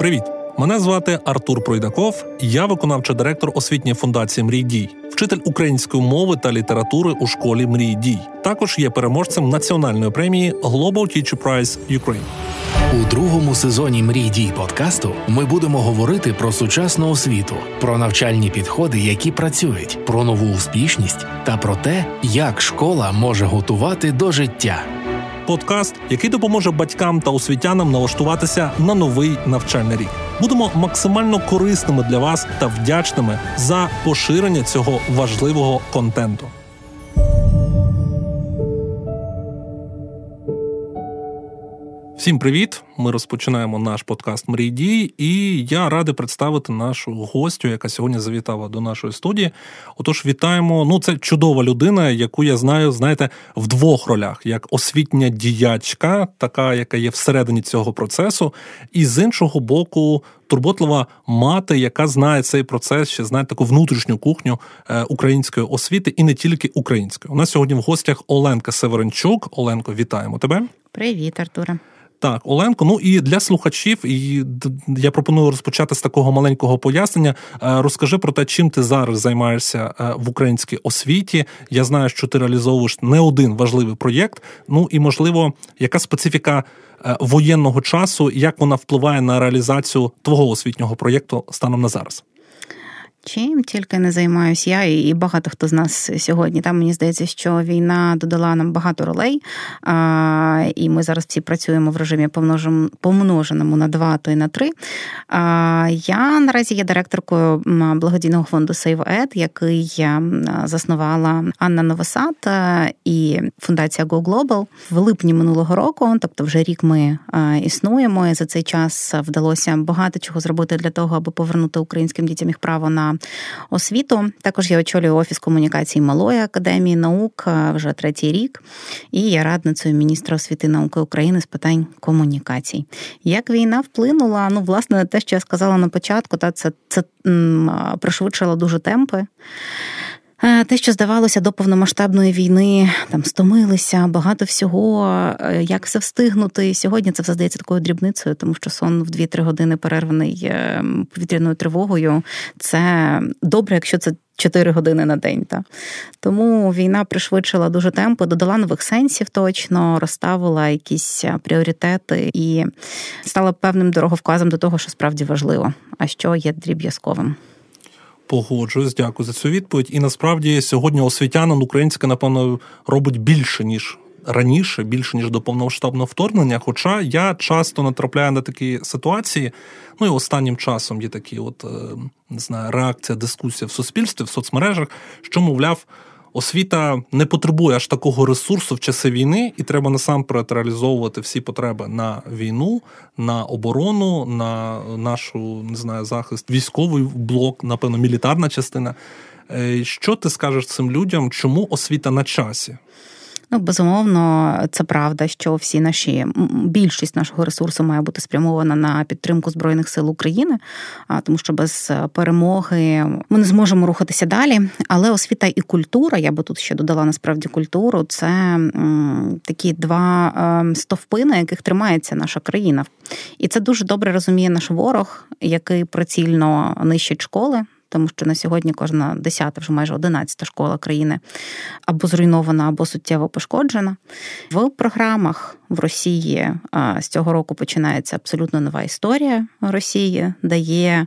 Привіт! Мене звати Артур Пройдаков, я виконавчий директор освітньої фундації Мрій Дій, вчитель української мови та літератури у школі Мрій Дій. Також є переможцем національної премії Global Teacher Prize Ukraine. У другому сезоні Мрій дій подкасту ми будемо говорити про сучасну освіту, про навчальні підходи, які працюють, про нову успішність та про те, як школа може готувати до життя подкаст, який допоможе батькам та освітянам налаштуватися на новий навчальний рік. Будемо максимально корисними для вас та вдячними за поширення цього важливого контенту. Всім привіт! Ми розпочинаємо наш подкаст Мрій дій, і я радий представити нашу гостю, яка сьогодні завітала до нашої студії. Отож, вітаємо. Ну, це чудова людина, яку я знаю, знаєте, в двох ролях: як освітня діячка, така, яка є всередині цього процесу, і з іншого боку, турботлива мати, яка знає цей процес, ще знає таку внутрішню кухню е, української освіти, і не тільки української. У нас сьогодні в гостях Оленка Северенчук. Оленко, вітаємо тебе. Привіт, Артуре. Так, Оленко. Ну і для слухачів, і я пропоную розпочати з такого маленького пояснення. Е, розкажи про те, чим ти зараз займаєшся е, в українській освіті. Я знаю, що ти реалізовуєш не один важливий проєкт. Ну і можливо, яка специфіка е, воєнного часу, як вона впливає на реалізацію твого освітнього проєкту станом на зараз. Чим тільки не займаюся я, і багато хто з нас сьогодні. Там мені здається, що війна додала нам багато ролей, а, і ми зараз всі працюємо в режимі помноженому на два, то й на три. А, Я наразі є директоркою благодійного фонду SaveEd, який заснувала Анна Новосад і фундація Go Global в липні минулого року. Тобто, вже рік ми існуємо. і За цей час вдалося багато чого зробити для того, аби повернути українським дітям їх право на освіту. Також я очолюю офіс комунікації Малої академії наук вже третій рік, і я радницею міністра освіти і науки України з питань комунікацій. Як війна вплинула? Ну, власне, те, що я сказала на початку, та це це пришвидшило дуже темпи. Е, те, що здавалося до повномасштабної війни, там стомилися багато всього, е, як все встигнути. Сьогодні це все здається такою дрібницею, тому що сон в 2-3 години перерваний е, повітряною тривогою. Це добре, якщо це 4 години на день. Та. Тому війна пришвидшила дуже темпи, додала нових сенсів точно, розставила якісь пріоритети і стала певним дороговказом до того, що справді важливо, а що є дріб'язковим. Погоджуюсь, дякую за цю відповідь. І насправді сьогодні освітянин українська, напевно, робить більше ніж раніше, більше ніж до повномасштабного вторгнення. Хоча я часто натрапляю на такі ситуації. Ну і останнім часом є такі, от е, не знаю, реакція, дискусія в суспільстві, в соцмережах, що мовляв освіта не потребує аж такого ресурсу в часи війни, і треба насамперед реалізовувати всі потреби на війну, на оборону, на нашу не знаю, захист, військовий блок, напевно, мілітарна частина. Е, що ти скажеш цим людям? Чому освіта на часі? Ну, безумовно, це правда, що всі наші більшість нашого ресурсу має бути спрямована на підтримку збройних сил України, тому що без перемоги ми не зможемо рухатися далі. Але освіта і культура, я би тут ще додала насправді культуру. Це такі два ем, стовпи, на яких тримається наша країна, і це дуже добре розуміє наш ворог, який прицільно нищить школи тому що на сьогодні кожна десята, вже майже одинадцята школа країни або зруйнована, або суттєво пошкоджена. В програмах в Росії з цього року починається абсолютно нова історія Росії, де є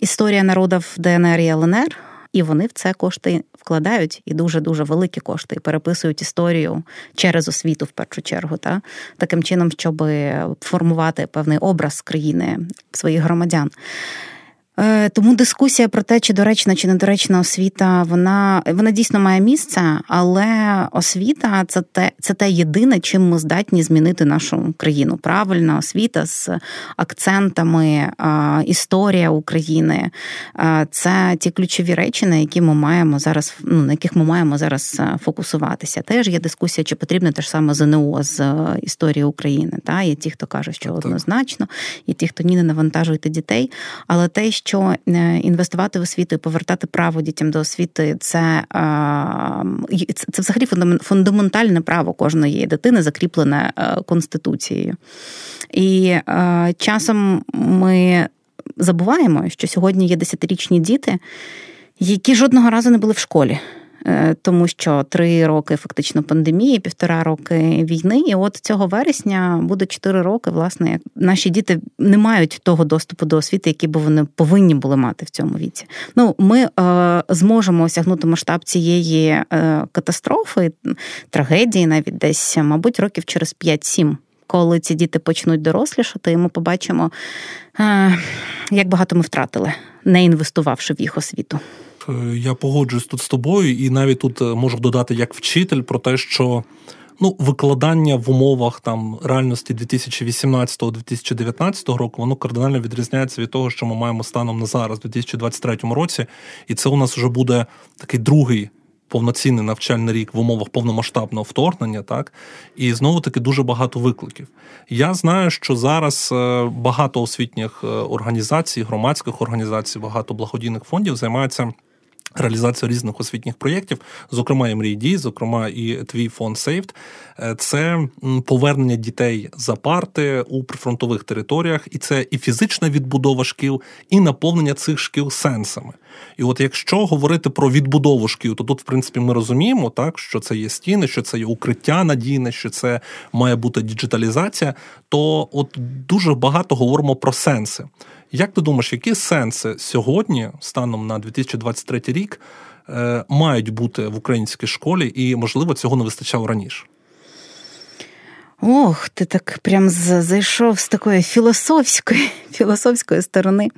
історія народів ДНР і ЛНР. І вони в це кошти вкладають і дуже дуже великі кошти, і переписують історію через освіту в першу чергу, та таким чином, щоб формувати певний образ країни своїх громадян. Е, тому дискусія про те, чи доречна чи недоречна освіта, вона вона дійсно має місце, але освіта це те, це те єдине, чим ми здатні змінити нашу країну. Правильна освіта з акцентами, історія України. Це ті ключові речі, на які ми маємо зараз, ну на яких ми маємо зараз е, фокусуватися. Теж є дискусія, чи потрібно те ж саме ЗНО з е, історії України. Та є ті, хто каже, що однозначно, є ті, хто ні не навантажуєте дітей, але те, що інвестувати в освіту і повертати право дітям до освіти це, це, це взагалі фундаментальне право кожної дитини, закріплене конституцією. І часом ми забуваємо, що сьогодні є десятирічні діти, які жодного разу не були в школі. Е, тому що три роки фактично пандемії, півтора роки війни, і от цього вересня буде чотири роки. Власне, як наші діти не мають того доступу до освіти, який би вони повинні були мати в цьому віці. Ну, ми е, зможемо осягнути масштаб цієї е, катастрофи, трагедії, навіть десь, мабуть, років через 5-7. Коли ці діти почнуть дорослішати, і ми побачимо, як багато ми втратили, не інвестувавши в їх освіту. Е, я погоджуюсь тут з тобою, і навіть тут е, можу додати як вчитель про те, що ну, викладання в умовах там реальності 2018-2019 року воно кардинально відрізняється від того, що ми маємо станом на зараз, у 2023 році, і це у нас вже буде такий другий. Повноцінний навчальний рік в умовах повномасштабного вторгнення, так і знову таки дуже багато викликів. Я знаю, що зараз е, багато освітніх організацій, громадських організацій, багато благодійних фондів займаються Реалізацію різних освітніх проєктів, зокрема і мрій дій, зокрема і твій фонд Сейфт, це повернення дітей за парти у прифронтових територіях, і це і фізична відбудова шкіл, і наповнення цих шкіл сенсами. І от якщо говорити про відбудову шкіл, то тут, в принципі, ми розуміємо, так що це є стіни, що це є укриття надійне, що це має бути діджиталізація, то от дуже багато говоримо про сенси. Як ти думаєш, які сенси сьогодні, станом на 2023 рік, е, мають бути в українській школі, і, можливо, цього не вистачало раніше? Ох, ти так прям зайшов з такої філософської філософської сторони.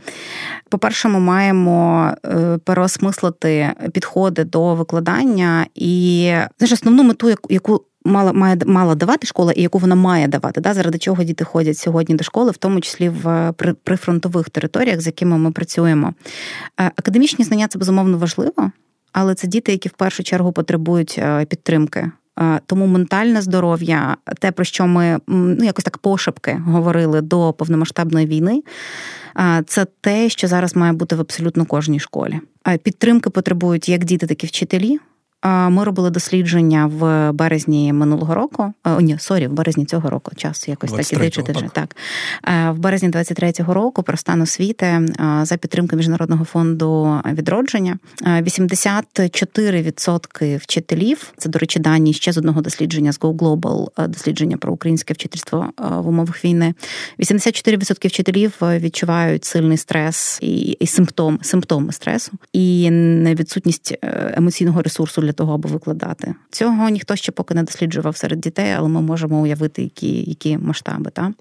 По-перше, ми маємо е, переосмислити підходи до викладання і знаєш, основну мету, яку мала має мала давати школа і яку вона має давати, да, заради чого діти ходять сьогодні до школи, в тому числі в прифронтових територіях, з якими ми працюємо. Е, академічні знання це безумовно важливо, але це діти, які в першу чергу потребують е, підтримки. Е, тому ментальне здоров'я, те, про що ми ну якось так пошепки говорили до повномасштабної війни, це те, що зараз має бути в абсолютно кожній школі. Підтримки потребують як діти, так і вчителі. Ми робили дослідження в березні минулого року. О, ні, sorry, в березні цього року. Час якось так іде чи так. так. В березні 23-го року про стан освіти за підтримки міжнародного фонду відродження 84% вчителів. Це до речі, дані ще з одного дослідження з Go Global, дослідження про українське вчительство в умовах війни. 84% вчителів відчувають сильний стрес і, і симптом, симптоми стресу, і невідсутність е, емоційного ресурсу для того, аби викладати. Цього ніхто ще поки не досліджував серед дітей, але ми можемо уявити, які які масштаби. Та?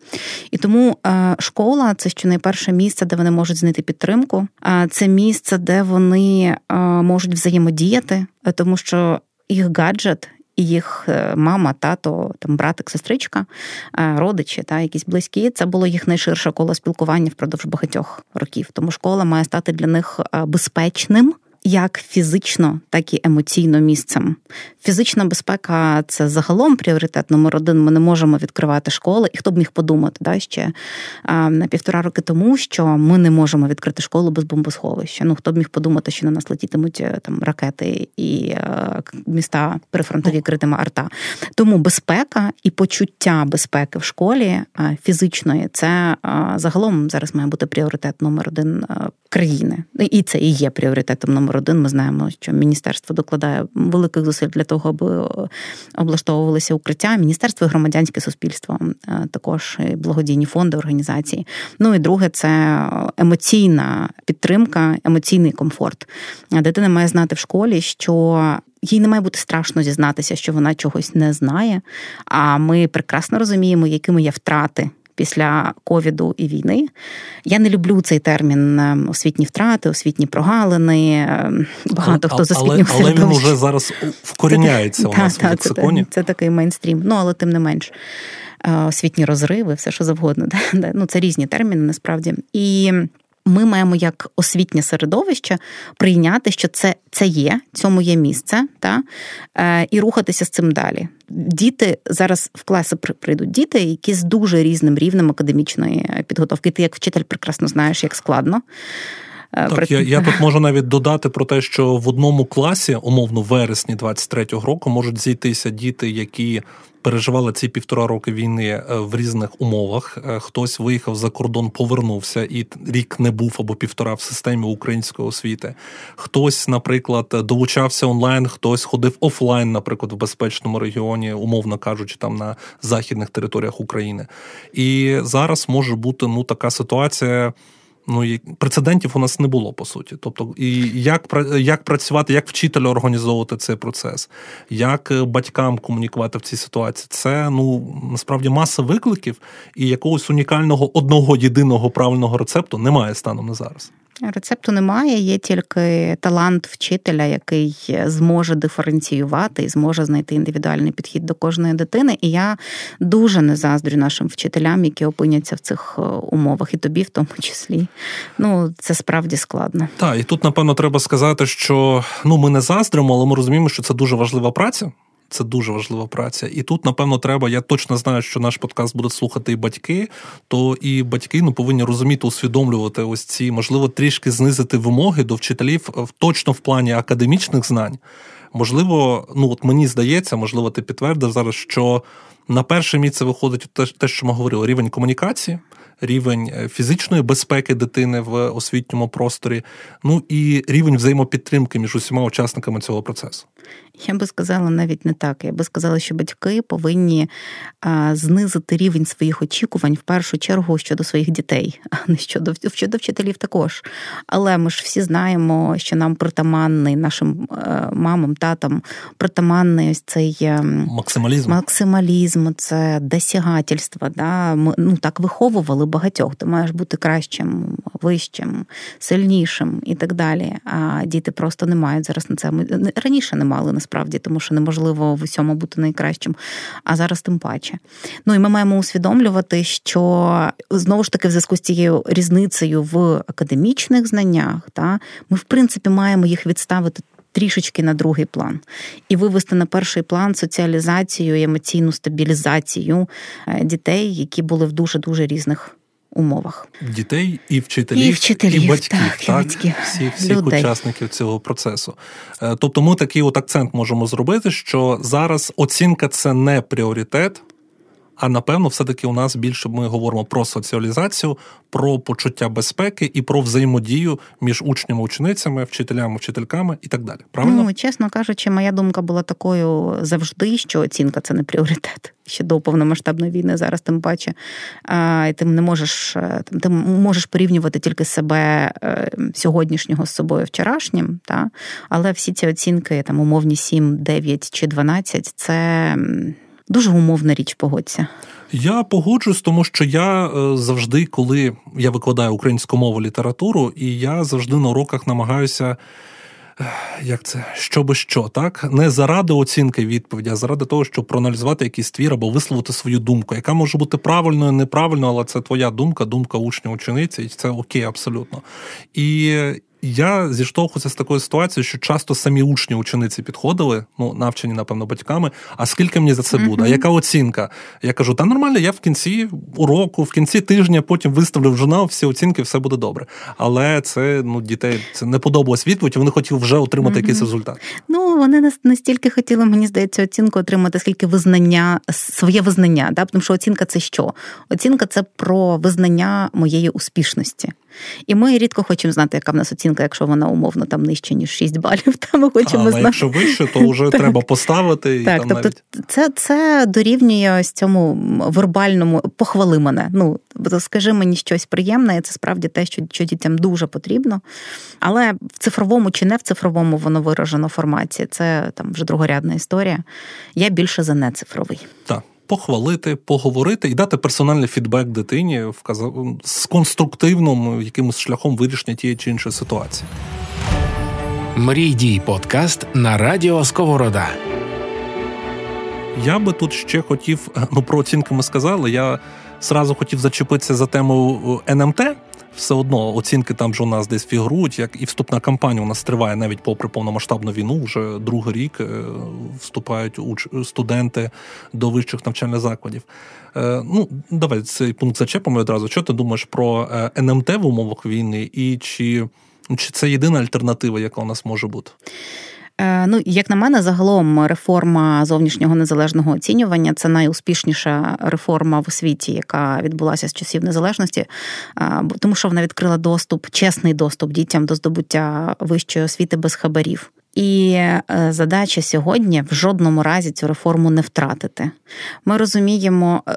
І тому е, школа це що найперше місце, де вони можуть знайти підтримку. Це місце, де вони е, можуть взаємодіяти, тому що їх гаджет. І їх е, мама, тато, там братик, сестричка, родичі та якісь близькі. Це було їх найширше коло спілкування впродовж багатьох років. Тому школа має стати для них безпечним як фізично, так і емоційно місцем. Фізична безпека це загалом пріоритет номер один. Ми не можемо відкривати школи, і хто б міг подумати да, ще на півтора роки тому, що ми не можемо відкрити школу без бомбосховища. Ну хто б міг подумати, що на нас летітимуть е, там ракети і е, міста прифронтові критиме арта. Тому безпека і почуття безпеки в школі е, фізичної це загалом зараз має бути пріоритет номер один країни, і це і є пріоритетом номер один. Ми знаємо, що міністерство докладає великих зусиль для того, аби е, облаштовувалися укриття. Міністерство і громадянське суспільство, е, також і благодійні фонди, організації. Ну і друге, це емоційна підтримка, емоційний комфорт. Дитина має знати в школі, що. Їй не має бути страшно зізнатися, що вона чогось не знає. А ми прекрасно розуміємо, якими є втрати після ковіду і війни. Я не люблю цей термін е, освітні втрати, освітні прогалини. Е, багато хто з освітнього Але, але він уже зараз вкоріняється у нас в лексиконі. Це, це такий мейнстрім. Ну але тим не менш. Е, освітні розриви, все що завгодно. Ну, Це різні терміни насправді. І ми маємо як освітнє середовище прийняти, що це це є, цьому є місце, та, е, і рухатися з цим далі. Діти зараз в класи прийдуть діти, які з дуже різним рівнем академічної підготовки. Ти як вчитель прекрасно знаєш, як складно. Так, я я тут можу навіть додати про те, що в одному класі, умовно, в вересні 23-го року, можуть зійтися діти, які переживали ці півтора роки війни е, в різних умовах. Е, хтось виїхав за кордон, повернувся і рік не був або півтора в системі української освіти. Хтось, наприклад, долучався онлайн, хтось ходив офлайн, наприклад, в безпечному регіоні, умовно кажучи, там на західних територіях України. І зараз може бути ну така ситуація ну і прецедентів у нас не було по суті. Тобто, і як як працювати, як вчителю організовувати цей процес, як е, батькам комунікувати в цій ситуації, це ну насправді маса викликів, і якогось унікального одного єдиного правильного рецепту немає станом на зараз. Рецепту немає, є тільки талант вчителя, який зможе диференціювати і зможе знайти індивідуальний підхід до кожної дитини. І я дуже не заздрю нашим вчителям, які опиняться в цих е, умовах, і тобі в тому числі. Ну це справді складно. Так, і тут напевно треба сказати, що ну ми не заздримо, але ми розуміємо, що це дуже важлива праця. Це дуже важлива праця. І тут, напевно, треба. Я точно знаю, що наш подкаст будуть слухати і батьки, то і батьки ну, повинні розуміти, усвідомлювати ось ці, можливо, трішки знизити вимоги до вчителів точно в плані академічних знань. Можливо, ну от мені здається, можливо, ти підтвердив зараз, що на перше місце виходить те, що ми говорили: рівень комунікації, рівень е, фізичної безпеки дитини в освітньому просторі, ну і рівень взаємопідтримки між усіма учасниками цього процесу. Я би сказала навіть не так. Я би сказала, що батьки повинні а, знизити рівень своїх очікувань в першу чергу щодо своїх дітей, а не щодо щодо вчителів також. Але ми ж всі знаємо, що нам притаманний нашим е, мамам, татам притаманний ось цей ем, максималізм, максималізм, це досягательство. Да? Ми ну так виховували багатьох. Ти маєш бути кращим, вищим, сильнішим і так далі. А діти просто не мають зараз на це. Раніше не мали насправді, тому що неможливо в усьому бути найкращим, а зараз тим паче. Ну і ми маємо усвідомлювати, що знову ж таки, в зв'язку з цією різницею в академічних знаннях, та ми в принципі маємо їх відставити. Трішечки на другий план і вивести на перший план соціалізацію і емоційну стабілізацію е, дітей, які були в дуже дуже різних умовах. Дітей і вчителів, і, вчителів, і батьків, так, так? І батьків, всіх всіх людей. учасників цього процесу. Е, тобто, ми такий от акцент можемо зробити, що зараз оцінка це не пріоритет. А напевно, все-таки у нас більше ми говоримо про соціалізацію, про почуття безпеки і про взаємодію між учнями, ученицями, вчителями, вчительками і так далі. Правильно? Ну, чесно кажучи, моя думка була такою завжди, що оцінка це не пріоритет. Ще до повномасштабної війни зараз тим паче. А, Ти не можеш е, ти можеш порівнювати тільки себе е, сьогоднішнього з собою вчорашнім, та? але всі ці оцінки, там умовні 7, 9 чи 12, це дуже умовна річ, погодься. Я погоджуюсь, тому що я е, завжди, коли я викладаю українську мову літературу, і я завжди на уроках намагаюся. Е, як це що би що, так не заради оцінки відповіді, а заради того, щоб проаналізувати якийсь твір або висловити свою думку, яка може бути правильною, неправильною, але це твоя думка, думка учня учениці, і це окей, абсолютно. І я зіштовхуюся з такою ситуацією, що часто самі учні учениці підходили, ну навчені, напевно, батьками. А скільки мені за це буде? А яка оцінка? Я кажу, та нормально, я в кінці уроку, в кінці тижня потім виставлю в журнал всі оцінки, все буде добре. Але це ну дітей це не подобалось відповідь. Вони хотіли вже отримати якийсь результат. Ну вони настільки хотіли, мені здається, оцінку отримати, скільки визнання, своє визнання. Да? Тому що оцінка це що? Оцінка це про визнання моєї успішності. І ми рідко хочемо знати, яка в нас оцінка, якщо вона умовно там нижче, ніж 6 балів. Та ми хочемо Але знати. якщо вище, то вже треба поставити. Так, там тобто навіть... це це дорівнює ось цьому вербальному похвали мене. Ну, скажи мені щось приємне, і це справді те, що що дітям дуже потрібно. Але в цифровому чи не в цифровому воно виражено форматі. Це там вже другорядна історія. Я більше за нецифровий. Так похвалити, поговорити і дати персональний фідбек дитині з конструктивним якимось шляхом вирішення тієї чи іншої ситуації. Мрій дій подкаст на радіо Сковорода. Я би тут ще хотів, ну про оцінки ми сказали. Я зразу хотів зачепитися за тему НМТ все одно оцінки там ж у нас десь фігурують, як і вступна кампанія у нас триває навіть попри повномасштабну війну. Вже другий рік е, вступають студенти до вищих навчальних закладів. Е, ну, давай цей пункт зачепимо одразу. Що ти думаєш про е, НМТ в умовах війни, і чи Чи це єдина альтернатива, яка у нас може бути? Е, ну, як на мене, загалом реформа зовнішнього незалежного оцінювання це найуспішніша реформа в освіті, яка відбулася з часів незалежності, е, тому що вона відкрила доступ, чесний доступ дітям до здобуття вищої освіти без хабарів. І е, задача сьогодні в жодному разі цю реформу не втратити. Ми розуміємо, е,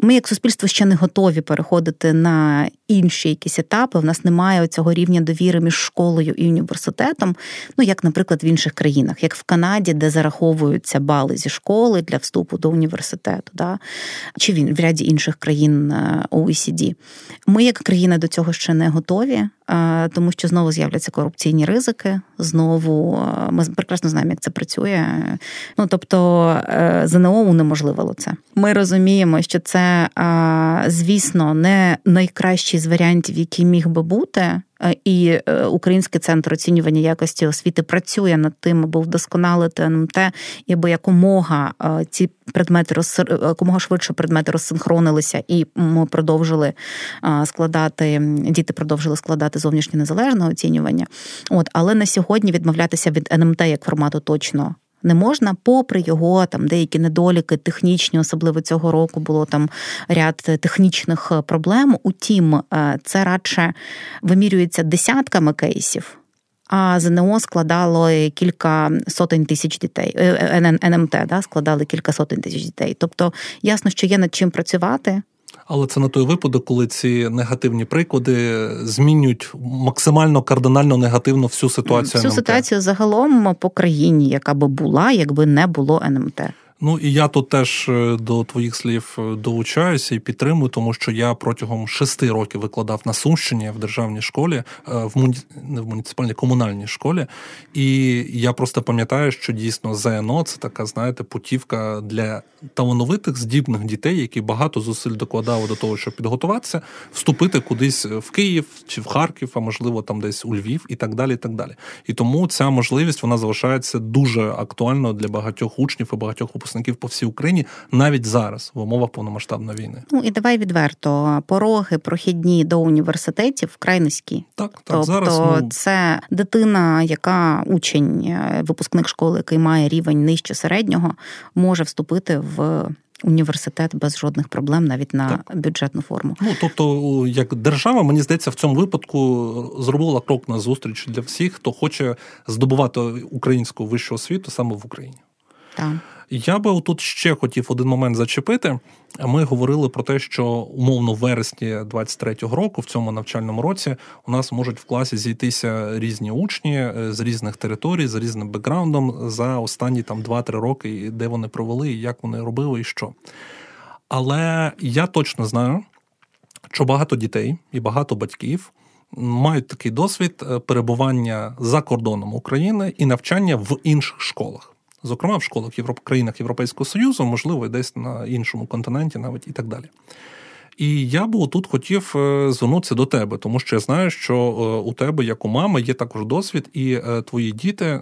ми як суспільство ще не готові переходити на інші якісь етапи. В нас немає цього рівня довіри між школою і університетом. Ну як, наприклад, в інших країнах, як в Канаді, де зараховуються бали зі школи для вступу до університету, да? чи в ряді інших країн OECD. Е, ми, як країна, до цього ще не готові, тому що знову з'являться корупційні ризики. Знову ми прекрасно знаємо, як це працює. Ну тобто е, ЗНО унеможливило це. Ми розуміємо, що це, звісно, не найкращий з варіантів, який міг би бути. Е, і е, Український центр оцінювання якості освіти працює над тим, аби вдосконалити НМТ, і аби якомога ці предмети якомога швидше предмети розсинхронилися, і ми продовжили складати діти, продовжили складати зовнішнє незалежне оцінювання. От але на сьогодні відмовлятися від НМТ як формату точно не можна, попри його там деякі недоліки, технічні, особливо цього року було там ряд технічних проблем. Утім, е, це радше вимірюється десятками кейсів. А ЗНО складало кілька сотень тисяч дітей. Е, е, НМТ да, складали кілька сотень тисяч дітей. Тобто ясно, що є над чим працювати. Але це на той випадок, коли ці негативні приклади змінюють максимально кардинально негативно всю ситуацію. Всю НМТ. ситуацію загалом по країні, яка би була, якби не було НМТ. Ну і я тут теж е, до твоїх слів е, долучаюся і підтримую, тому що я протягом шести років викладав на Сумщині в державній школі, е, в муні... не в муніципальній комунальній школі. І я просто пам'ятаю, що дійсно ЗНО це така, знаєте, путівка для талановитих здібних дітей, які багато зусиль докладали до того, щоб підготуватися, вступити кудись в Київ чи в Харків, а можливо там десь у Львів, і так далі. І так далі. І тому ця можливість вона залишається дуже актуальною для багатьох учнів і багатьох випускників випускників по всій Україні навіть зараз в умовах повномасштабної війни. Ну і давай відверто пороги прохідні до університетів вкрай низькі. Так, так тобто зараз ну... це дитина, яка учень, е, випускник школи, який має рівень нижче середнього, може вступити в. Університет без жодних проблем навіть на так. бюджетну форму. Ну тобто, як держава, мені здається, в цьому випадку зробила крок на зустріч для всіх, хто хоче здобувати українську вищу освіту саме в Україні. Так. Я би тут ще хотів один момент зачепити. Ми говорили про те, що умовно в вересні 23-го року, в цьому навчальному році, у нас можуть в класі зійтися різні учні е, з різних територій, з різним бекграундом за останні там 2-3 роки, де вони провели, як вони робили і що. Але я точно знаю, що багато дітей і багато батьків. Мають такий досвід е, перебування за кордоном України і навчання в інших школах зокрема в школах Європ... країнах Європейського Союзу, можливо, десь на іншому континенті, навіть і так далі. І я би тут хотів е, звернутися до тебе, тому що я знаю, що е, у тебе, як у мами, є також досвід, і е, твої діти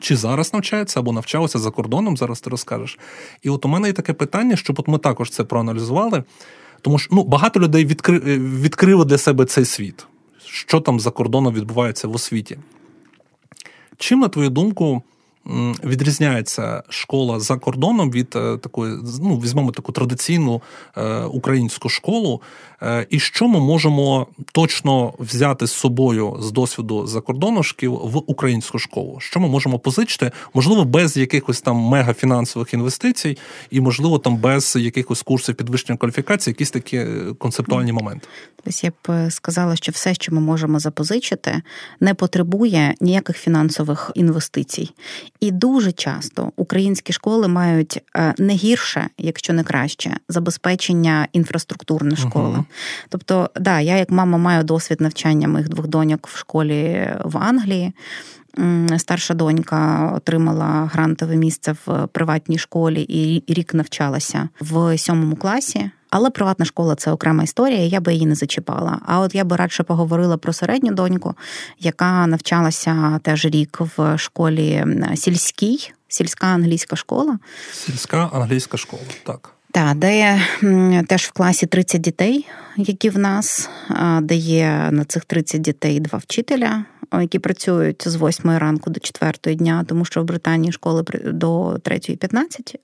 чи зараз навчаються або навчалися за кордоном, зараз ти розкажеш. І от у мене є таке питання, щоб от ми також це проаналізували, тому що ну, багато людей відкри... відкрили для себе цей світ, що там за кордоном відбувається в освіті. Чим, на твою думку, відрізняється школа за кордоном від е, такої, ну візьмемо таку традиційну е, українську школу, е, і що ми можемо точно взяти з собою з досвіду закордоношків в українську школу? Що ми можемо позичити, можливо, без якихось там мегафінансових інвестицій, і можливо там без якихось курсів підвищення кваліфікації, якісь такі концептуальні моменти. Ось я б сказала, що все, що ми можемо запозичити, не потребує ніяких фінансових інвестицій. І дуже часто українські школи мають е, не гірше, якщо не краще, забезпечення інфраструктурної школи. Тобто, да, я як мама маю досвід навчання моїх двох доньок в школі в Англії. Старша донька отримала грантове місце в приватній школі і рік навчалася в сьомому класі. Але приватна школа це окрема історія, я би її не зачіпала. А от я би радше поговорила про середню доньку, яка навчалася теж рік в школі сільській, сільська англійська школа. Сільська англійська школа, так. Так, де є теж в класі 30 дітей, які в нас, де є на цих 30 дітей два вчителя, які працюють з 8 ранку до 4 дня, тому що в Британії школи до 3.15.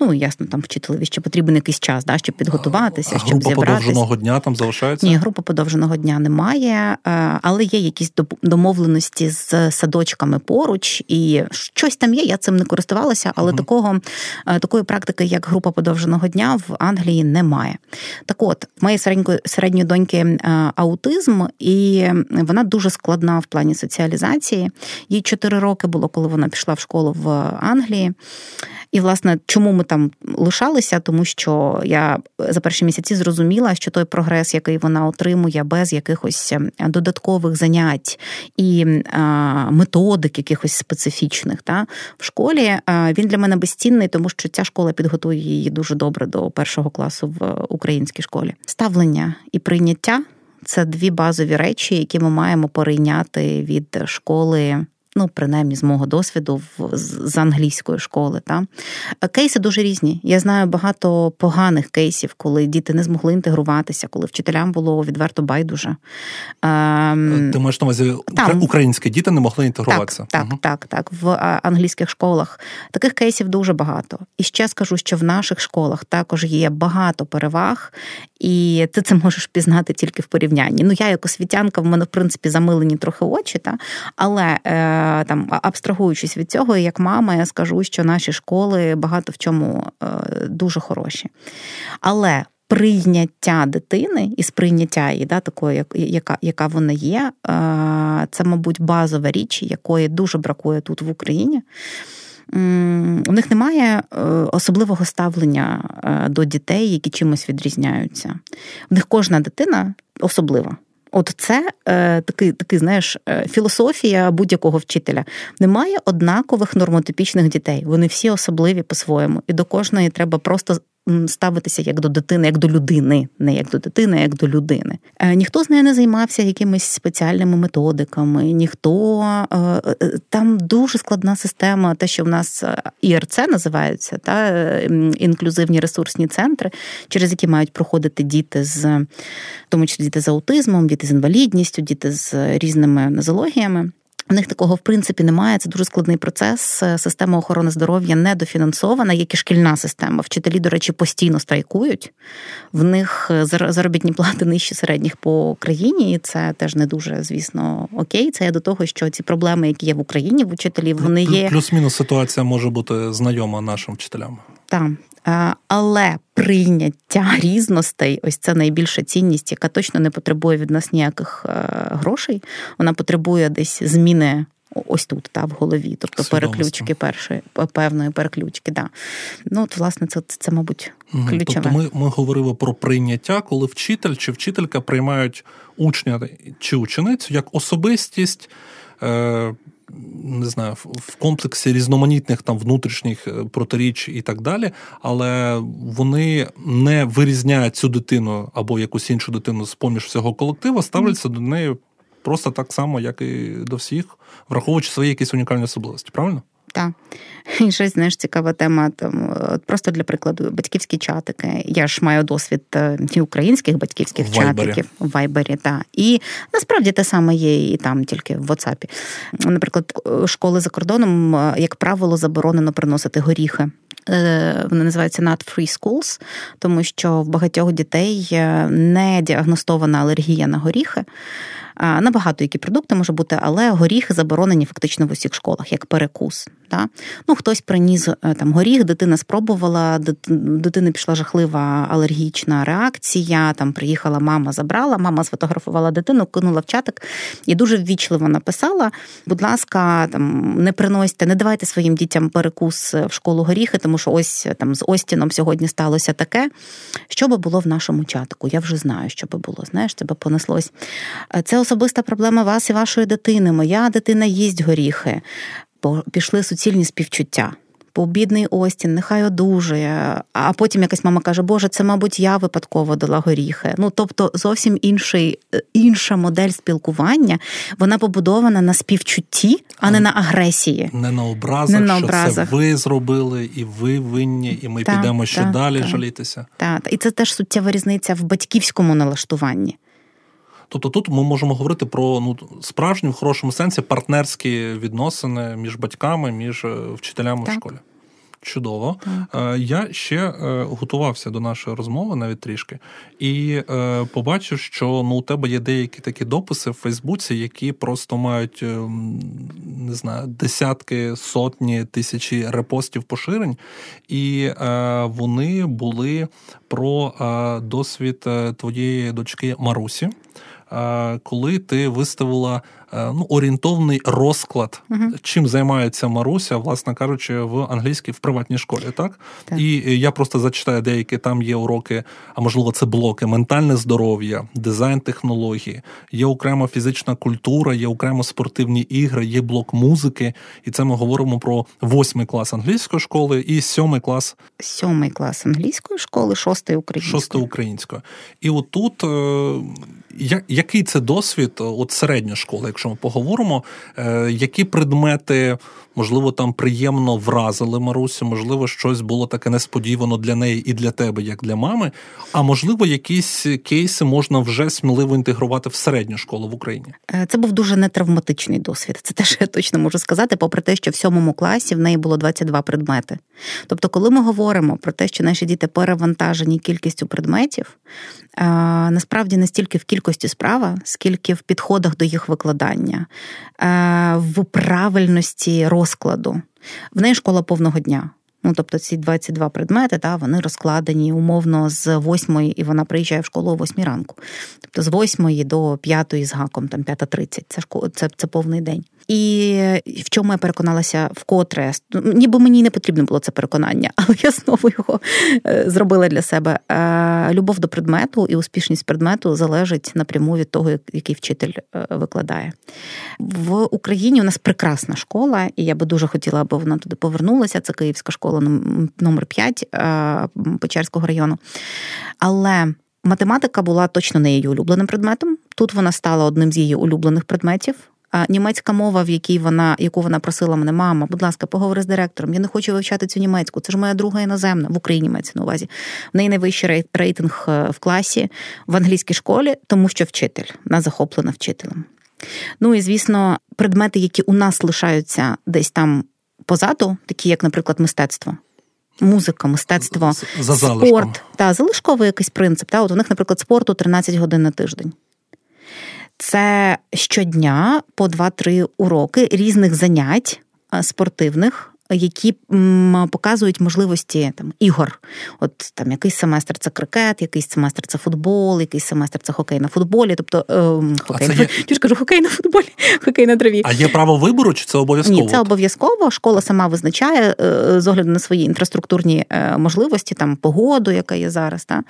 Ну, ясно, там вчителеві ще потрібен якийсь час, да, щоб підготуватися, а щоб група зібратися. подовженого дня там залишається? Ні, група подовженого дня немає, е, але є якісь домовленості з садочками поруч, і щось там є. Я цим не користувалася, але угу. такого е, такої практики, як група подовженого дня, в Англії немає. Так от, в моєї середньої доньки е, аутизм, і вона дуже складна в плані соціалізації. Їй 4 роки було, коли вона пішла в школу в Англії. І, власне, чому ми там лишалися? Тому що я за перші місяці зрозуміла, що той прогрес, який вона отримує без якихось ем, додаткових занять і методик, якихось специфічних, та в школі він для мене безцінний, тому що ця школа підготує її дуже добре до першого класу в українській школі. Ставлення і прийняття. Це дві базові речі, які ми маємо перейняти від школи ну принаймні з мого досвіду, з англійської школи. Та кейси дуже різні. Я знаю багато поганих кейсів, коли діти не змогли інтегруватися, коли вчителям було відверто байдуже. Ем, Ти маєш на увазі там, українські діти не могли інтегруватися. Так, угу. так, так, так. В англійських школах таких кейсів дуже багато. І ще скажу, що в наших школах також є багато переваг, і ти це можеш пізнати тільки в порівнянні. Ну, я як освітянка, в мене в принципі замилені трохи очі, та але. Е, там абстрагуючись від цього, як мама, я скажу, що наші школи багато в чому е, дуже хороші. Але прийняття дитини і сприйняття її, да, такої, яка яка вона є, е, це, мабуть, базова річ, якої дуже бракує тут в Україні. У них немає е, особливого ставлення до дітей, які чимось відрізняються. В них кожна дитина особлива. От це е, такий, такий, знаєш, е, філософія будь-якого вчителя. Немає однакових нормотипічних дітей. Вони всі особливі по-своєму, і до кожної треба просто ставитися як до дитини, як до людини, не як до дитини, а як до людини. Е, ніхто з нею не займався якимись спеціальними методиками, ніхто е, е, там дуже складна система, те, що в нас ІРЦ називаються, та інклюзивні ресурсні центри, через які мають проходити діти з в тому числі діти з аутизмом, діти з інвалідністю, діти з різними нозологіями. В них такого в принципі немає. Це дуже складний процес. Система охорони здоров'я недофінансована, як і шкільна система. Вчителі, до речі, постійно страйкують. В них е, заробітні плати нижчі середніх по країні, і це теж не дуже, звісно, окей. Це я до того, що ці проблеми, які є в Україні, в вчителів, вони є плюс-мінус ситуація може бути знайома нашим вчителям. Так, але прийняття різностей, ось це найбільша цінність, яка точно не потребує від нас ніяких е, грошей. Вона потребує десь зміни. Ось тут, та в голові, тобто переключки першої певної переключки. Да. Ну, от, власне, це, це, мабуть, ключове. Тобто ми ми говорили про прийняття, коли вчитель чи вчителька приймають учня чи ученицю як особистість. Е, не знаю, в комплексі різноманітних там внутрішніх е, протиріч і так далі, але вони не вирізняють цю дитину або якусь іншу дитину з поміж всього колективу, ставляться до неї просто так само, як і до всіх, враховуючи свої якісь унікальні особливості. Правильно? Так. І щось, знаєш, цікава тема. Там, от Просто для прикладу, батьківські чатики. Я ж маю досвід е, і українських батьківських в чатиків в Вайбері. Та. І насправді те саме є і там, тільки в WhatsApp. Наприклад, школи за кордоном, е, як правило, заборонено приносити горіхи. Е, вони називаються not free schools, тому що в багатьох дітей не діагностована алергія на горіхи. На багато які продукти може бути, але горіхи заборонені фактично в усіх школах, як перекус. Да? Ну, Хтось приніс е, там горіх, дитина спробувала, дитина пішла жахлива алергічна реакція. Там приїхала мама, забрала, мама сфотографувала дитину, кинула в чатик і дуже ввічливо написала: будь ласка, там не приносьте, не давайте своїм дітям перекус в школу горіхи, тому що ось там з Остіном сьогодні сталося таке. Що би було в нашому чатику? Я вже знаю, що би було. Знаєш, це би понеслось. Е, це особиста проблема вас і вашої дитини. Моя дитина їсть горіхи. бо Пішли суцільні співчуття. типу, бідний Остін, нехай одужує. А потім якась мама каже, Боже, це, мабуть, я випадково дала горіхи. Ну, тобто, зовсім інший, інша модель спілкування, вона побудована на співчутті, а не на агресії. Не на образах, не на образах. що це ви зробили, і ви винні, і ми так, підемо ще так, далі так. жалітися. Так, і це теж суттєва різниця в батьківському налаштуванні. Тобто тут ми можемо говорити про ну справжні в хорошому сенсі партнерські відносини між батьками, між е, вчителями так. в школі. Чудово. Так. Е, я ще е, готувався до нашої розмови навіть трішки, і побачив, що ну у тебе є деякі такі дописи в Фейсбуці, які просто мають не знаю десятки, сотні тисячі репостів поширень, і вони були про досвід твоєї дочки Марусі коли ти виставила Е, ну, орієнтовний розклад, uh чим займається Маруся, власне кажучи, в англійській в приватній школі, так? так? І я просто зачитаю деякі там є уроки, а можливо, це блоки, ментальне здоров'я, дизайн технології, є окрема фізична культура, є окремо спортивні ігри, є блок музики. І це ми говоримо про восьмий клас англійської школи і сьомий клас. Сьомий клас англійської школи, шостий української. Шостий української. І отут е, який це досвід от середньої школи? якщо ми поговоримо, е, які предмети, можливо, там приємно вразили Марусю, можливо, щось було таке несподівано для неї і для тебе, як для мами. А можливо, якісь кейси можна вже сміливо інтегрувати в середню школу в Україні. Е, це був дуже нетравматичний досвід. Це теж я точно можу сказати, попри те, що в сьомому класі в неї було 22 предмети. Тобто, коли ми говоримо про те, що наші діти перевантажені кількістю предметів, е, насправді не стільки в кількості справа, скільки в підходах до їх викладання, е, в правильності розкладу. В неї школа повного дня. Ну, тобто ці 22 предмети, та, вони розкладені умовно з 8 і вона приїжджає в школу о 8 ранку. Тобто з 8 до 5 з гаком, там 5.30. Це, це, це повний день. І в чому я переконалася вкотре, ніби мені не потрібно було це переконання, але я знову його е, зробила для себе. Е, любов до предмету і успішність предмету залежить напряму від того, який вчитель е, викладає. В Україні у нас прекрасна школа, і я би дуже хотіла, аби вона туди повернулася. Це Київська школа номер 5 Печерського району. Але математика була точно не її улюбленим предметом. Тут вона стала одним з її улюблених предметів німецька мова, в якій вона, яку вона просила мене, мама, будь ласка, поговори з директором. Я не хочу вивчати цю німецьку. Це ж моя друга іноземна в Україні мається на увазі. В неї найвищий рейтинг е, в класі в англійській школі, тому що вчитель вона захоплена вчителем. Ну і звісно, предмети, які у нас лишаються десь там позаду, такі як, наприклад, мистецтво. Музика, мистецтво, За спорт та залишковий якийсь принцип. Та от у них, наприклад, спорту 13 годин на тиждень. Це щодня по 2-3 уроки різних занять е, спортивних які показують можливості там ігор. От там якийсь семестр це крикет, якийсь семестр це футбол, якийсь семестр це хокей на футболі. Тобто е, хокей на є... ж кажу, хокей на футболі, хокей на траві. А є право вибору, чи це обов'язково? Ні, це обов'язково. Школа сама визначає е, з огляду на свої інфраструктурні е, можливості, там погоду, яка є зараз. Та?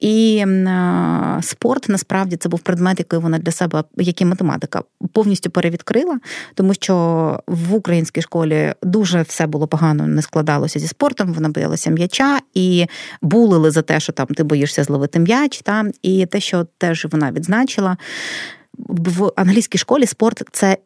І е, спорт насправді це був предмет, який вона для себе, як і математика, повністю перевідкрила, тому що в українській школі дуже все було погано, не складалося зі спортом, вона боялася м'яча і булили за те, що там ти боїшся зловити м'яч. Та? І те, що теж вона відзначила. В англійській школі спорт це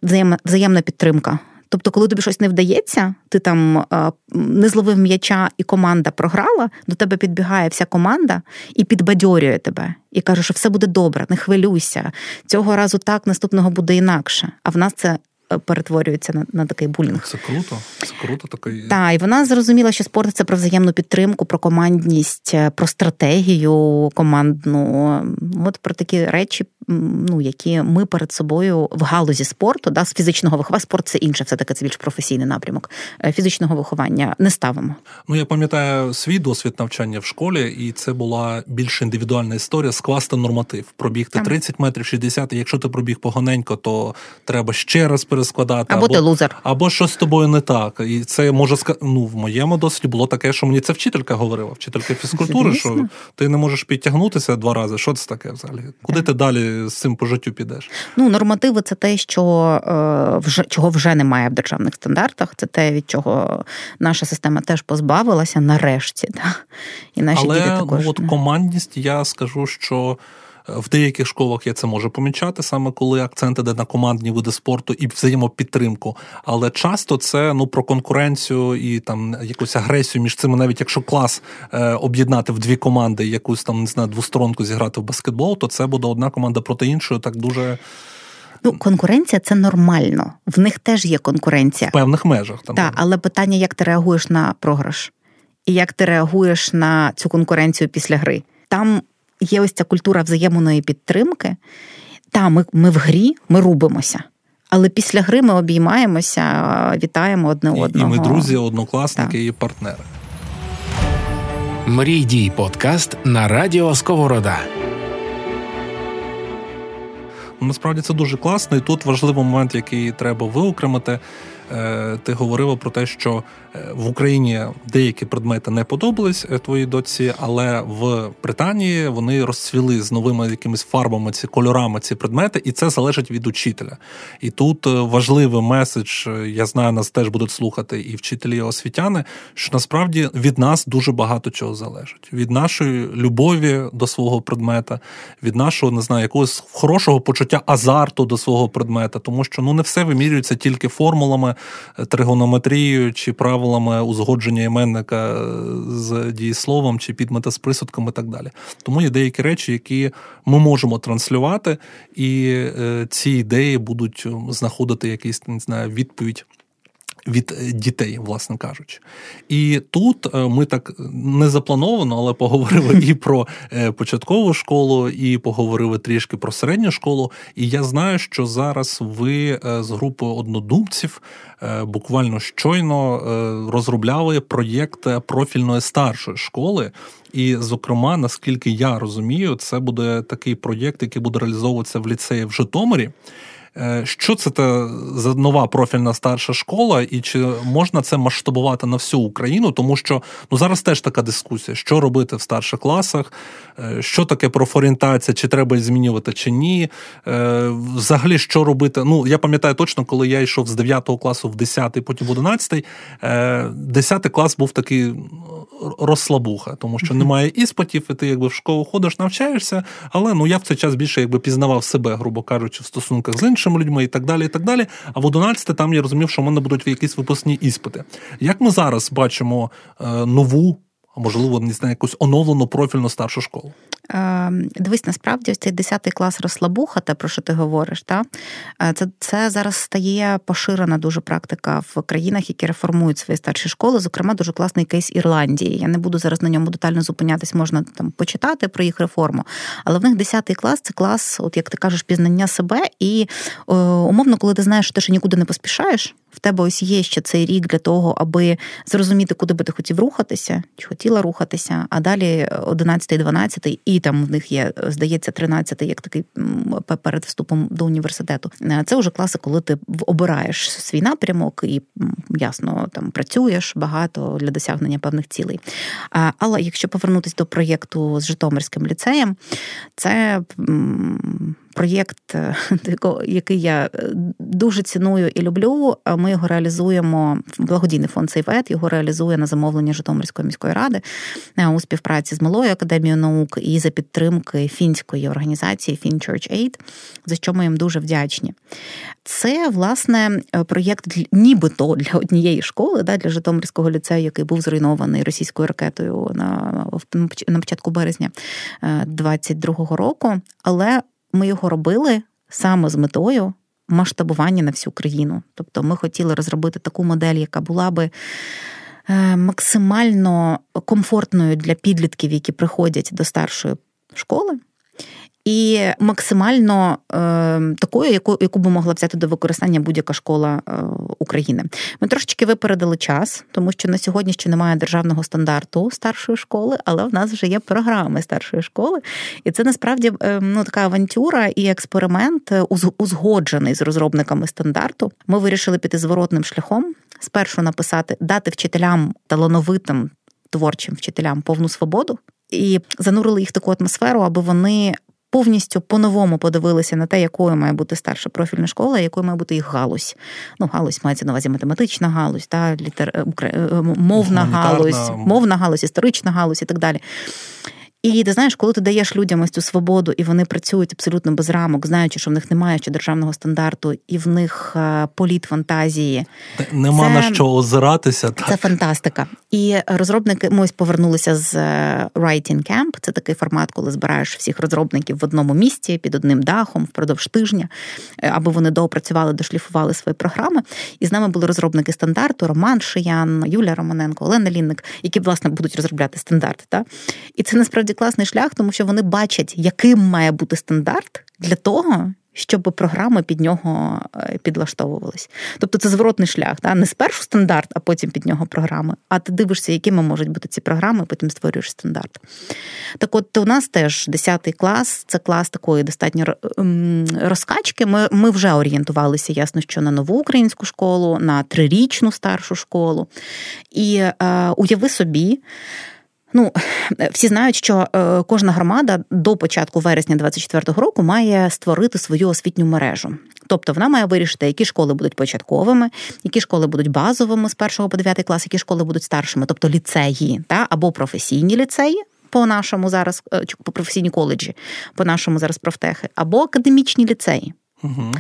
взаємна підтримка. Тобто, коли тобі щось не вдається, ти там не зловив м'яча, і команда програла, до тебе підбігає вся команда і підбадьорює тебе, і каже, що все буде добре, не хвилюйся. Цього разу так, наступного буде інакше. А в нас це перетворюється на на такий булінг. Це круто. Це круто такий. Так, і вона зрозуміла, що спорт це про взаємну підтримку, про командність, е, про стратегію командну. От про такі речі, ну які ми перед собою в галузі спорту, да, з фізичного виховання. Спорт це інше, все таки це більш професійний напрямок е, фізичного виховання не ставимо. Ну я пам'ятаю свій досвід навчання в школі, і це була більш індивідуальна історія скласти норматив, пробігти так. 30 метрів 60, і Якщо ти пробіг поганенько, то треба ще раз перескладати. Або, або ти лузер. Або щось з тобою не так. І це може ну, в моєму досвіді було таке, що мені це вчителька говорила, вчителька фізкультури, що ти не можеш підтягнутися два рази. Що це таке взагалі? Куди ти далі ти з цим по життю підеш? Ну, нормативи це те, що е, вже чого вже немає в державних стандартах. Це те, від чого наша система теж позбавилася нарешті. Да? І наші Але, діти також. Ну, от командність, я скажу, що. В деяких школах я це можу помічати, саме коли акцент іде на командні види спорту і взаємопідтримку. Але часто це ну про конкуренцію і там якусь агресію між цими, навіть якщо клас е, об'єднати в дві команди, якусь там не знаю, двосторонку зіграти в баскетбол, то це буде одна команда проти іншої. Так дуже. Ну, конкуренція це нормально. В них теж є конкуренція в певних межах. Там так, але питання, як ти реагуєш на програш, і як ти реагуєш на цю конкуренцію після гри. Там є ось ця культура взаємної підтримки. Та, ми, ми в грі, ми рубимося. Але після гри ми обіймаємося, вітаємо одне одного. І ми друзі, однокласники так. і партнери. Мрій дій подкаст на радіо Сковорода. Насправді це дуже класно, і тут важливий момент, який треба виокремити. Е, ти говорила про те, що е, в Україні деякі предмети не подобались е, твоїй доці, але в Британії вони розцвіли з новими якимись фарбами, ці кольорами ці предмети, і це залежить від учителя. І тут важливий меседж, я знаю, нас теж будуть слухати і вчителі, і освітяни, що насправді від нас дуже багато чого залежить. Від нашої любові до свого предмета, від нашого не знаю, якогось хорошого почуття азарту до свого предмета, тому що ну не все вимірюється тільки формулами тригонометрією чи правилами узгодження іменника з дієсловом чи підмета з присудком і так далі. Тому є деякі речі, які ми можемо транслювати, і е, ці ідеї будуть знаходити якийсь не знаю, відповідь від е, дітей, власне кажучи. І тут е, ми так не заплановано, але поговорили і про е, початкову школу, і поговорили трішки про середню школу. І я знаю, що зараз ви з групою однодумців буквально щойно розробляли проєкт профільної старшої школи. І, зокрема, наскільки я розумію, це буде такий проєкт, який буде реалізовуватися в ліцеї в Житомирі. Е, що це за нова профільна старша школа, і чи можна це масштабувати на всю Україну? Тому що ну зараз теж така дискусія, що робити в старших класах, е, що таке профорієнтація, чи треба змінювати, чи ні. Е, взагалі, що робити? Ну, я пам'ятаю точно, коли я йшов з 9 класу в 10, потім в 11, 10 клас був такий розслабуха, тому що немає іспитів, і ти якби в школу ходиш, навчаєшся, але ну я в цей час більше якби пізнавав себе, грубо кажучи, в стосунках з іншими людьми і так далі. і так далі. А в 11 там я розумів, що в мене будуть якісь випускні іспити. Як ми зараз бачимо е, нову а можливо, не знаю, якусь оновлену профільну старшу школу. Ем, дивись, насправді ось цей 10 клас розслабуха, те, про що ти говориш, та е, це це зараз стає поширена дуже практика в країнах, які реформують свої старші школи. Зокрема, дуже класний кейс Ірландії. Я не буду зараз на ньому детально зупинятись, можна там почитати про їх реформу. Але в них 10 клас це клас, от як ти кажеш, пізнання себе. І е, умовно, коли ти знаєш, що ти ще нікуди не поспішаєш в тебе ось є ще цей рік для того, аби зрозуміти, куди би ти хотів рухатися, чи хотіла рухатися, а далі 11, 12 і там в них є, здається, 13 як такий перед вступом до університету. Е, це вже класи, коли ти обираєш свій напрямок і ясно там працюєш багато для досягнення певних цілей. Але якщо повернутися до проєкту з Житомирським ліцеєм, це проєкт, е, який я е, дуже ціную і люблю. Ми його реалізуємо. Благодійний фонд «Сейвет» його реалізує на замовлення Житомирської міської ради е, у співпраці з Малою академією наук і за підтримки фінської організації FinChurch Aid, за що ми їм дуже вдячні. Це власне проєкт нібито для однієї школи, для Житомирського ліцею, який був зруйнований російською ракетою на початку березня 22-го року. Але ми його робили саме з метою масштабування на всю країну. Тобто ми хотіли розробити таку модель, яка була би. Е, максимально комфортною для підлітків, які приходять до старшої школи, і максимально е, такою, яку яку би могла взяти до використання будь-яка школа е, України. Ми трошечки випередили час, тому що на сьогодні ще немає державного стандарту старшої школи, але в нас вже є програми старшої школи, і це насправді е, ну така авантюра і експеримент узгоджений з розробниками стандарту. Ми вирішили піти зворотним шляхом. Спершу написати, дати вчителям талановитим творчим вчителям повну свободу і занурили їх в таку атмосферу, аби вони повністю по-новому подивилися на те, якою має бути старша профільна школа, якою має бути їх галузь. Ну, галузь мається на увазі математична галузь, та, літер... Е, е, мовна галузь, мовна галузь, історична галузь і так далі. І ти знаєш, коли ти даєш людям ось цю свободу, і вони працюють абсолютно без рамок, знаючи, що в них немає ще державного стандарту, і в них е, політ фантазії. Нема це, на що озиратися. Так. Це фантастика. І розробники ми ось повернулися з е, Writing Camp. Це такий формат, коли збираєш всіх розробників в одному місці під одним дахом впродовж тижня, е, аби вони доопрацювали, дошліфували свої програми. І з нами були розробники стандарту: Роман Шиян, Юлія Романенко, Олена Лінник, які власне будуть розробляти стандарти. Та? І це насправді насправді класний шлях, тому що вони бачать, яким має бути стандарт для того. Щоб програми під нього е, підлаштовувались. Тобто це зворотний шлях, да? не спершу стандарт, а потім під нього програми. А ти дивишся, якими можуть бути ці програми, потім створюєш стандарт. Так от у нас теж 10 клас, це клас такої достатньо ем, розкачки. Ми ми вже орієнтувалися, ясно, що на нову українську школу, на трирічну старшу школу. І е, уяви собі. Ну, всі знають, що е, кожна громада до початку вересня 2024 року має створити свою освітню мережу. Тобто вона має вирішити, які школи будуть початковими, які школи будуть базовими з 1 по 9 клас, які школи будуть старшими, тобто ліцеї, та або професійні ліцеї. По нашому зараз е, по професійні коледжі, по нашому зараз профтехи, або академічні ліцеї. Угу.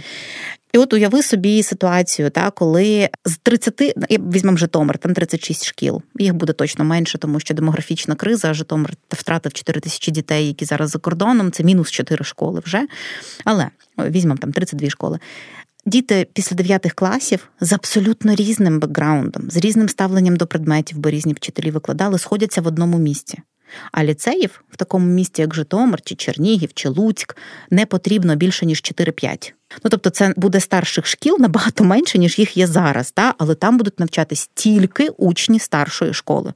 І от уяви собі ситуацію, та коли з 30, візьмемо Житомир, там 36 шкіл. Їх буде точно менше, тому що демографічна криза, Житомир втратив 4 тисячі дітей, які зараз за кордоном. Це мінус 4 школи вже. Але візьмемо там 32 школи. Діти після 9 класів з абсолютно різним бекграундом, з різним ставленням до предметів, бо різні вчителі викладали, сходяться в одному місці. А ліцеїв в такому місті, як Житомир, чи Чернігів, чи Луцьк, не потрібно більше ніж 4-5. Ну тобто, це буде старших шкіл набагато менше, ніж їх є зараз, та? але там будуть навчатись тільки учні старшої школи.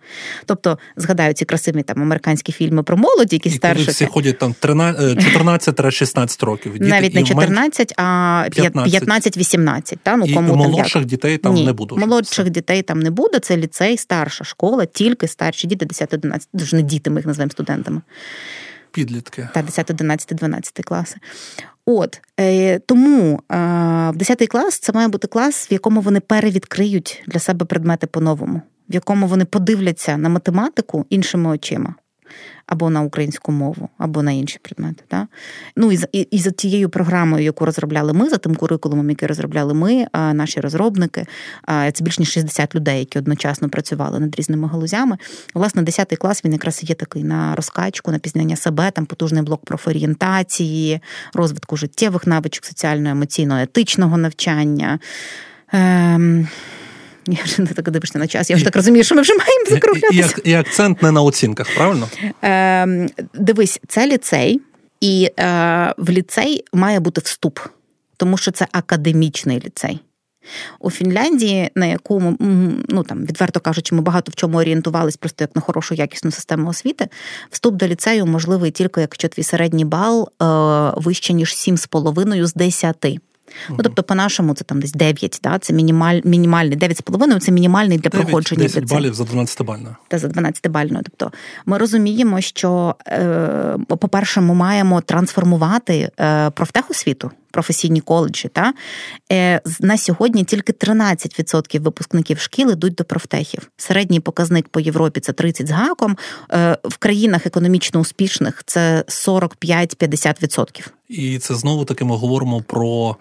Тобто, згадаю ці красиві там американські фільми про молодь, які старші. всі ходять там 14-16 е, років. Діти, Навіть не 14, а 15-18. Та? Ну, і молодших там, дітей там Ні, не буде. Молодших дітей там не буде. Це ліцей, старша школа, тільки старші діти 10-11. Дуже не діти, ми їх називаємо студентами. Підлітки. Та 10, 11, 12 класи. От е, тому е, в 10 клас це має бути клас, в якому вони перевідкриють для себе предмети по-новому, в якому вони подивляться на математику іншими очима або на українську мову, або на інші предмети. Да? Ну і, і, і за тією програмою, яку розробляли ми, за тим курикулумом, який розробляли ми, наші розробники, це більш ніж 60 людей, які одночасно працювали над різними галузями. Власне, 10 клас він якраз є такий на розкачку, на пізнання себе, там потужний блок профорієнтації, розвитку життєвих навичок, соціально-емоційно-етичного навчання. Ем... Я вже не так дивишся на час. Я вже так розумію, що ми вже маємо закруглятися. І, і акцент не на оцінках, правильно? Е, Дивись, це ліцей, і е, в ліцей має бути вступ, тому що це академічний ліцей. У Фінляндії, на яку ми, ну там відверто кажучи, ми багато в чому орієнтувались просто як на хорошу якісну систему освіти. Вступ до ліцею можливий тільки якщо твій середній бал е, вище ніж 7,5 з 10. Ну, тобто, по-нашому, це там десь 9, да? це мінімаль, мінімальний 9,5 це мінімальний для 9, проходження. 10 балів за 12 бальною. Та за 12 бальною. Тобто ми розуміємо, що, е, по-перше, ми маємо трансформувати е, профтехосвіту, професійні коледжі. Та? Е, на сьогодні тільки 13% випускників шкіл йдуть до профтехів. Середній показник по Європі це 30 з гаком. В країнах економічно успішних це 45-50%. І це знову таки ми говоримо про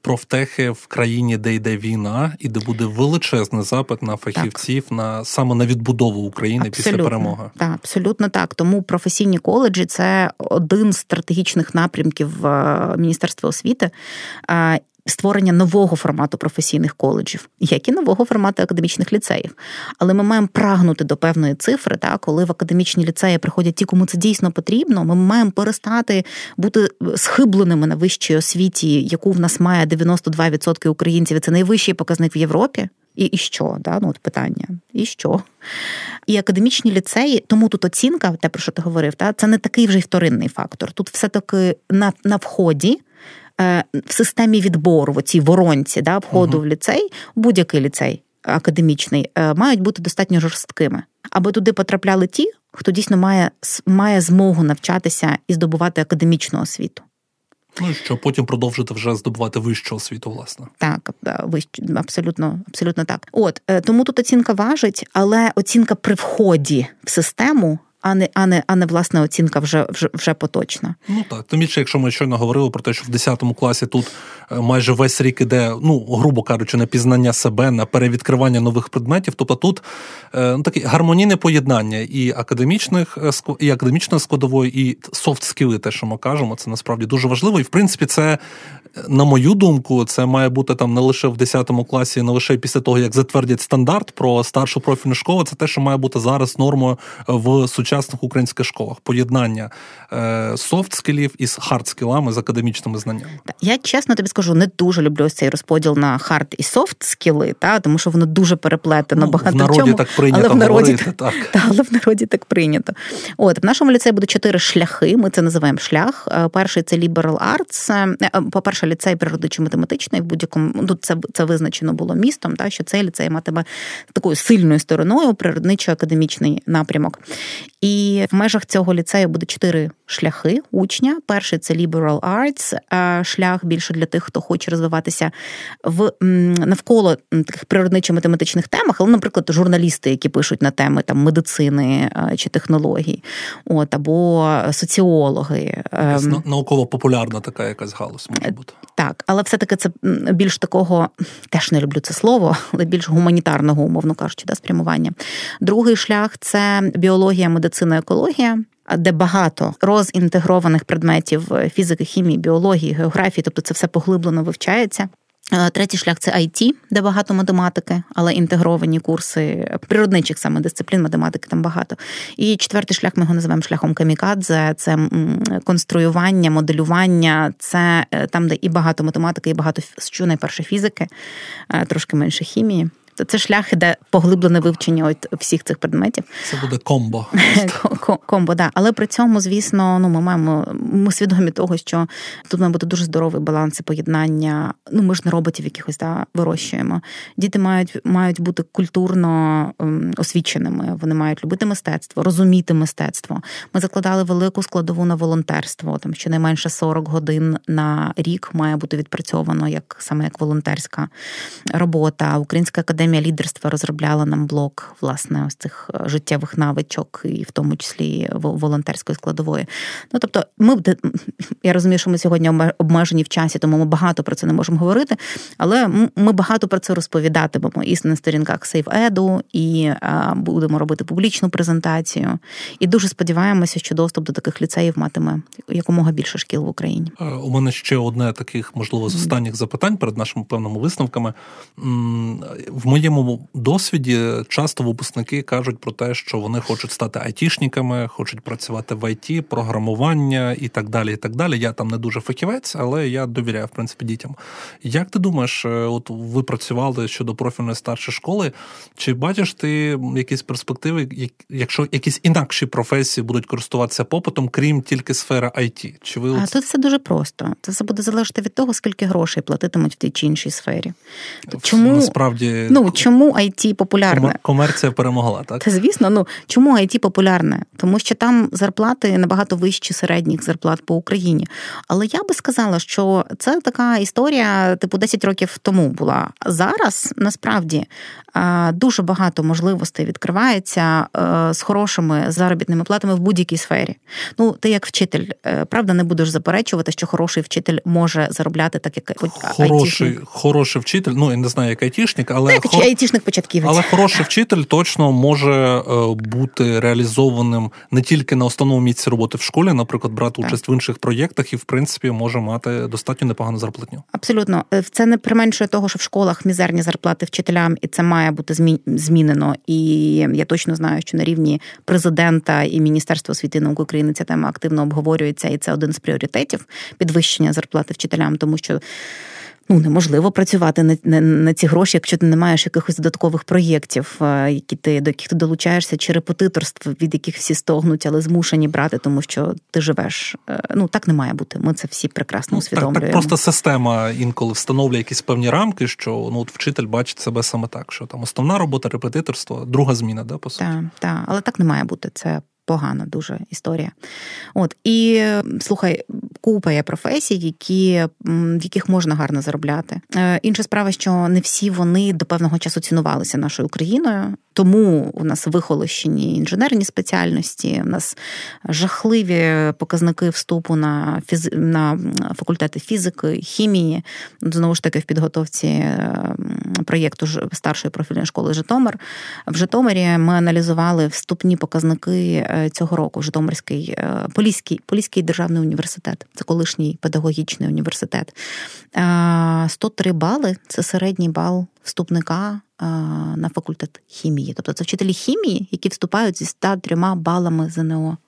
профтехи в країні, де йде війна, і де буде величезний запит на фахівців так. на саме на відбудову України абсолютно. після перемоги. Так, абсолютно так. Тому професійні коледжі це один з стратегічних напрямків е, Міністерства освіти. Е, створення нового формату професійних коледжів, як і нового формату академічних ліцеїв. Але ми маємо прагнути до певної цифри, та коли в академічні ліцеї приходять ті, кому це дійсно потрібно. Ми маємо перестати бути схибленими на вищій освіті, яку в нас має 92% українців. Це найвищий показник в Європі. І і що? Да? Ну, от питання. І що? І академічні ліцеї, тому тут оцінка, те, про що ти говорив, та, це не такий вже й вторинний фактор. Тут все-таки на на вході Е, в системі відбору, в цій воронці да, входу uh-huh. в ліцей, будь-який ліцей. академічний, мають бути достатньо жорсткими, аби туди потрапляли ті, хто дійсно має має змогу навчатися і здобувати академічну освіту. Ну що потім продовжити вже здобувати вищу освіту, власне. Так, абсолютно, абсолютно так. От тому тут оцінка важить, але оцінка при вході в систему а не а не, а не власне оцінка вже вже вже поточна. Ну так, тим більше, якщо ми щойно говорили про те, що в 10 класі тут е, майже весь рік іде, ну грубо кажучи, на пізнання себе, на перевідкривання нових предметів. Тобто тут е, ну, таке гармонійне поєднання і академічних е, і академічної складової, і soft skill и, те, що ми кажемо, це насправді дуже важливо. І в принципі, це на мою думку, це має бути там не лише в 10 класі, не лише після того, як затвердять стандарт про старшу профільну школу. Це те, що має бути зараз нормою в сучасних українських школах. Поєднання soft skill ів із hard skill ами з академічними знаннями. Я чесно тобі скажу, не дуже люблю цей розподіл на hard і soft skill и, та тому що воно дуже переплетено ну, багато в народі чому, так прийнято але в народі говорити, так. Та, але в народі так прийнято. От в нашому ліцеї буде чотири шляхи. Ми це називаємо шлях. Е, перший це liberal arts. Е, е, по перше, ліцей природичо-математичний в будь-якому ну, це це визначено було містом, та що цей ліцей матиме такою сильною стороною природничо-академічний напрямок. І в межах цього ліцею буде чотири шляхи учня. Перший це liberal arts, шлях більше для тих, хто хоче розвиватися в навколо таких природничо-математичних темах, але, наприклад, журналісти, які пишуть на теми там медицини чи технологій, от або соціологи. Ем. Науково-популярна така якась галузь може бути. Так, але все-таки це більш такого, теж не люблю це слово, але більш гуманітарного, умовно кажучи, да, спрямування. Другий шлях це біологія, медицина, екологія. Де багато розінтегрованих предметів фізики, хімії, біології, географії, тобто це все поглиблено вивчається. Е, третій шлях це IT, де багато математики, але інтегровані курси природничих саме дисциплін, математики там багато. І четвертий шлях ми його називаємо шляхом камікадзе. Це конструювання, моделювання, це е, там, де і багато математики, і багато що найперше фізики, е, трошки менше хімії то це шлях іде поглиблене вивчення от всіх цих предметів. Це буде комбо. Комбо, да. Але при цьому, звісно, ну ми маємо ми свідомі того, що тут має бути дуже здоровий баланс і поєднання. Ну ми ж не роботів якихось да, вирощуємо. Діти мають мають бути культурно ем, освіченими. Вони мають любити мистецтво, розуміти мистецтво. Ми закладали велику складову на волонтерство. Там щонайменше 40 годин на рік має бути відпрацьовано як саме як волонтерська робота. Українська академія академія лідерства розробляла нам блок власне ось цих е, життєвих навичок, і в тому числі волонтерської складової. Ну тобто, ми я розумію, що ми сьогодні обмежені в часі, тому ми багато про це не можемо говорити. Але ми багато про це розповідатимемо і на сторінках SaveEdu, і будемо робити публічну презентацію. І дуже сподіваємося, що доступ до таких ліцеїв матиме якомога більше шкіл в Україні. Е, у мене ще одне таких, можливо, з останніх запитань перед нашими певними висновками. В моєму досвіді часто випускники кажуть про те, що вони хочуть стати айтішниками, хочуть працювати в ІТ, програмування і так далі. І так далі. Я там не дуже фахівець, але я довіряю в принципі дітям. Як ти думаєш, е, от ви працювали щодо профільної старшої школи? Чи бачиш ти якісь перспективи, якщо якісь інакші професії будуть користуватися попитом, крім тільки сфери IT? Чи ви а тут все дуже просто? Це все буде залежати від того, скільки грошей платитимуть в тій чи іншій сфері. Чому насправді ну чому IT популярне? Комерція перемогла, так? Та звісно, ну чому IT популярне? Тому що там зарплати набагато вищі середніх зарплат по Україні. Але я би сказала, що це така історія, типу, 10 років тому була. Зараз насправді дуже багато можливостей відкривається з хорошими заробітними платами в будь-якій сфері. Ну, ти як вчитель, е, правда, не будеш заперечувати, що хороший вчитель може заробляти так, як хороший, айтішник. хороший вчитель. Ну я не знаю, як айтішник, але так, хор... айтішник початківець. Але хороший вчитель точно може е, бути реалізованим не тільки на основному місці роботи в школі, наприклад, брати так. участь в інших проєктах і в принципі може мати достатньо непогану зарплатню. Абсолютно, е, це не применшує того, що в школах мізерні зарплати вчителям, і це має бути змінено. І я точно знаю, що на рівні президента і Міністерства освіти і науки України ця тема активно обговорюється, і це один з пріоритетів підвищення зарплати вчителям, тому що. Ну неможливо працювати на, на на, ці гроші, якщо ти не маєш якихось додаткових проєктів, е, які ти до яких ти долучаєшся, чи репетиторств, від яких всі стогнуть, але змушені брати, тому що ти живеш. Е, ну так не має бути. Ми це всі прекрасно усвідомлюємо. Ну, так, так просто система інколи встановлює якісь певні рамки, що ну от вчитель бачить себе саме так, що там основна робота, репетиторство, друга зміна, да, по суті. Так, так, але так не має бути. Це погана дуже історія. От і слухай, купа є професій, які, в яких можна гарно заробляти. Е, інша справа, що не всі вони до певного часу цінувалися нашою Україною. Тому у нас вихолощені інженерні спеціальності, у нас жахливі показники вступу на фіз... на факультети фізики, хімії. Знову ж таки, в підготовці е, проєкту старшої профільної школи Житомир. В Житомирі ми аналізували вступні показники е, цього року. Житомирський е, Поліський Поліський державний університет, це колишній педагогічний університет. 103 бали це середній бал вступника на факультет хімії. Тобто це вчителі хімії, які вступають зі 103 балами ЗНО.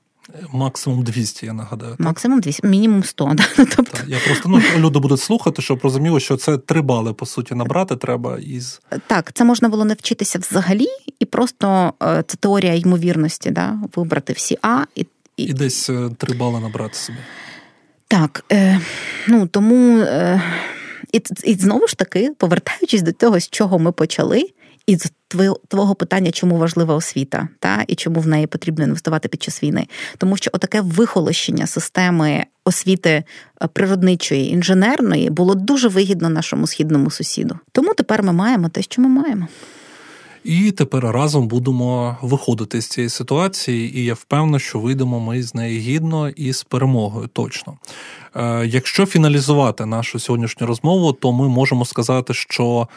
Максимум 200, я нагадаю. Максимум 200, мінімум 100. Да? Тобто... Так, я просто ну, люди будуть слухати, щоб розуміло, що це три бали, по суті, набрати треба із. Так, це можна було не вчитися взагалі, і просто е, це теорія ймовірності, да? вибрати всі А і. І, і десь е, три бали набрати собі. Так. Е, ну тому. Е, і і знову ж таки, повертаючись до того, з чого ми почали, і з твого питання, чому важлива освіта, та і чому в неї потрібно інвестувати під час війни, тому що отаке вихолощення системи освіти е, природничої інженерної було дуже вигідно нашому східному сусіду. Тому тепер ми маємо те, що ми маємо. І тепер разом будемо виходити з цієї ситуації, і я впевнений, що вийдемо ми з неї гідно і з перемогою. Точно. Е, якщо фіналізувати нашу сьогоднішню розмову, то ми можемо сказати, що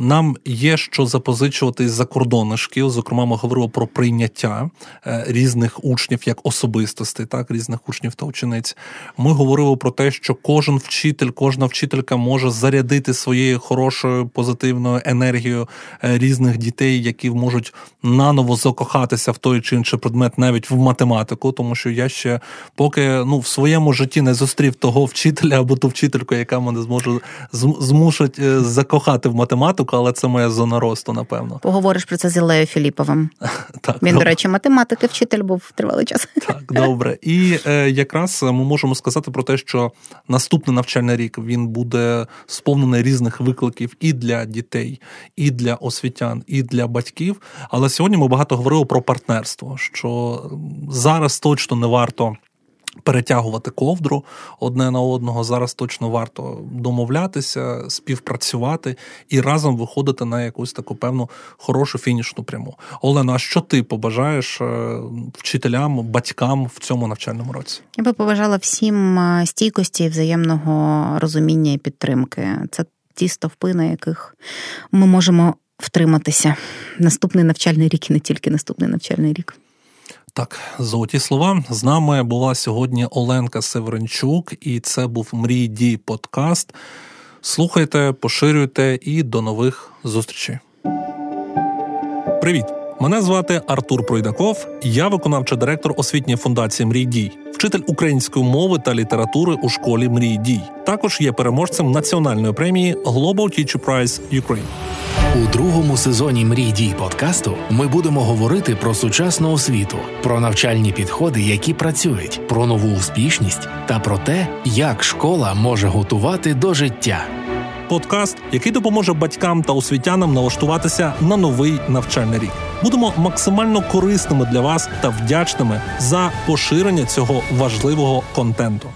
нам є що запозичувати з закордонних шкіл. Зокрема, ми говорили про прийняття е, різних учнів як особистостей, так різних учнів та учениць. Ми говорили про те, що кожен вчитель, кожна вчителька може зарядити своєю хорошою позитивною енергією е, різних дітей, які можуть наново закохатися в той чи інший предмет, навіть в математику, тому що я ще поки ну в своєму житті не зустрів того вчителя або ту вчительку, яка мене зможе змусить закохати в математику математику, але це моя зона росту, напевно. Поговориш про це з Ілею Філіповим. Так, Він, добре. до речі, математики, вчитель був тривалий час. Так, добре. І е, якраз ми можемо сказати про те, що наступний навчальний рік він буде сповнений різних викликів і для дітей, і для освітян, і для батьків. Але сьогодні ми багато говорили про партнерство, що зараз точно не варто перетягувати ковдру одне на одного. Зараз точно варто домовлятися, співпрацювати і разом виходити на якусь таку певну хорошу фінішну пряму. Олена, а що ти побажаєш е, вчителям, батькам в цьому навчальному році? Я би побажала всім е, стійкості, взаємного розуміння і підтримки. Це ті стовпи, на яких ми можемо втриматися. Наступний навчальний рік і не тільки наступний навчальний рік. Так, золоті слова. З нами була сьогодні Оленка Северенчук, і це був Мрій Дій подкаст. Слухайте, поширюйте і до нових зустрічей. Привіт! Мене звати Артур Пройдаков. Я виконавчий директор освітньої фундації Мрій Дій, вчитель української мови та літератури у школі Мрій Дій. Також є переможцем національної премії Global Teacher Prize Ukraine. У другому сезоні Мрій дій подкасту ми будемо говорити про сучасну освіту, про навчальні підходи, які працюють, про нову успішність та про те, як школа може готувати до життя. Подкаст, який допоможе батькам та освітянам налаштуватися на новий навчальний рік. Будемо максимально корисними для вас та вдячними за поширення цього важливого контенту.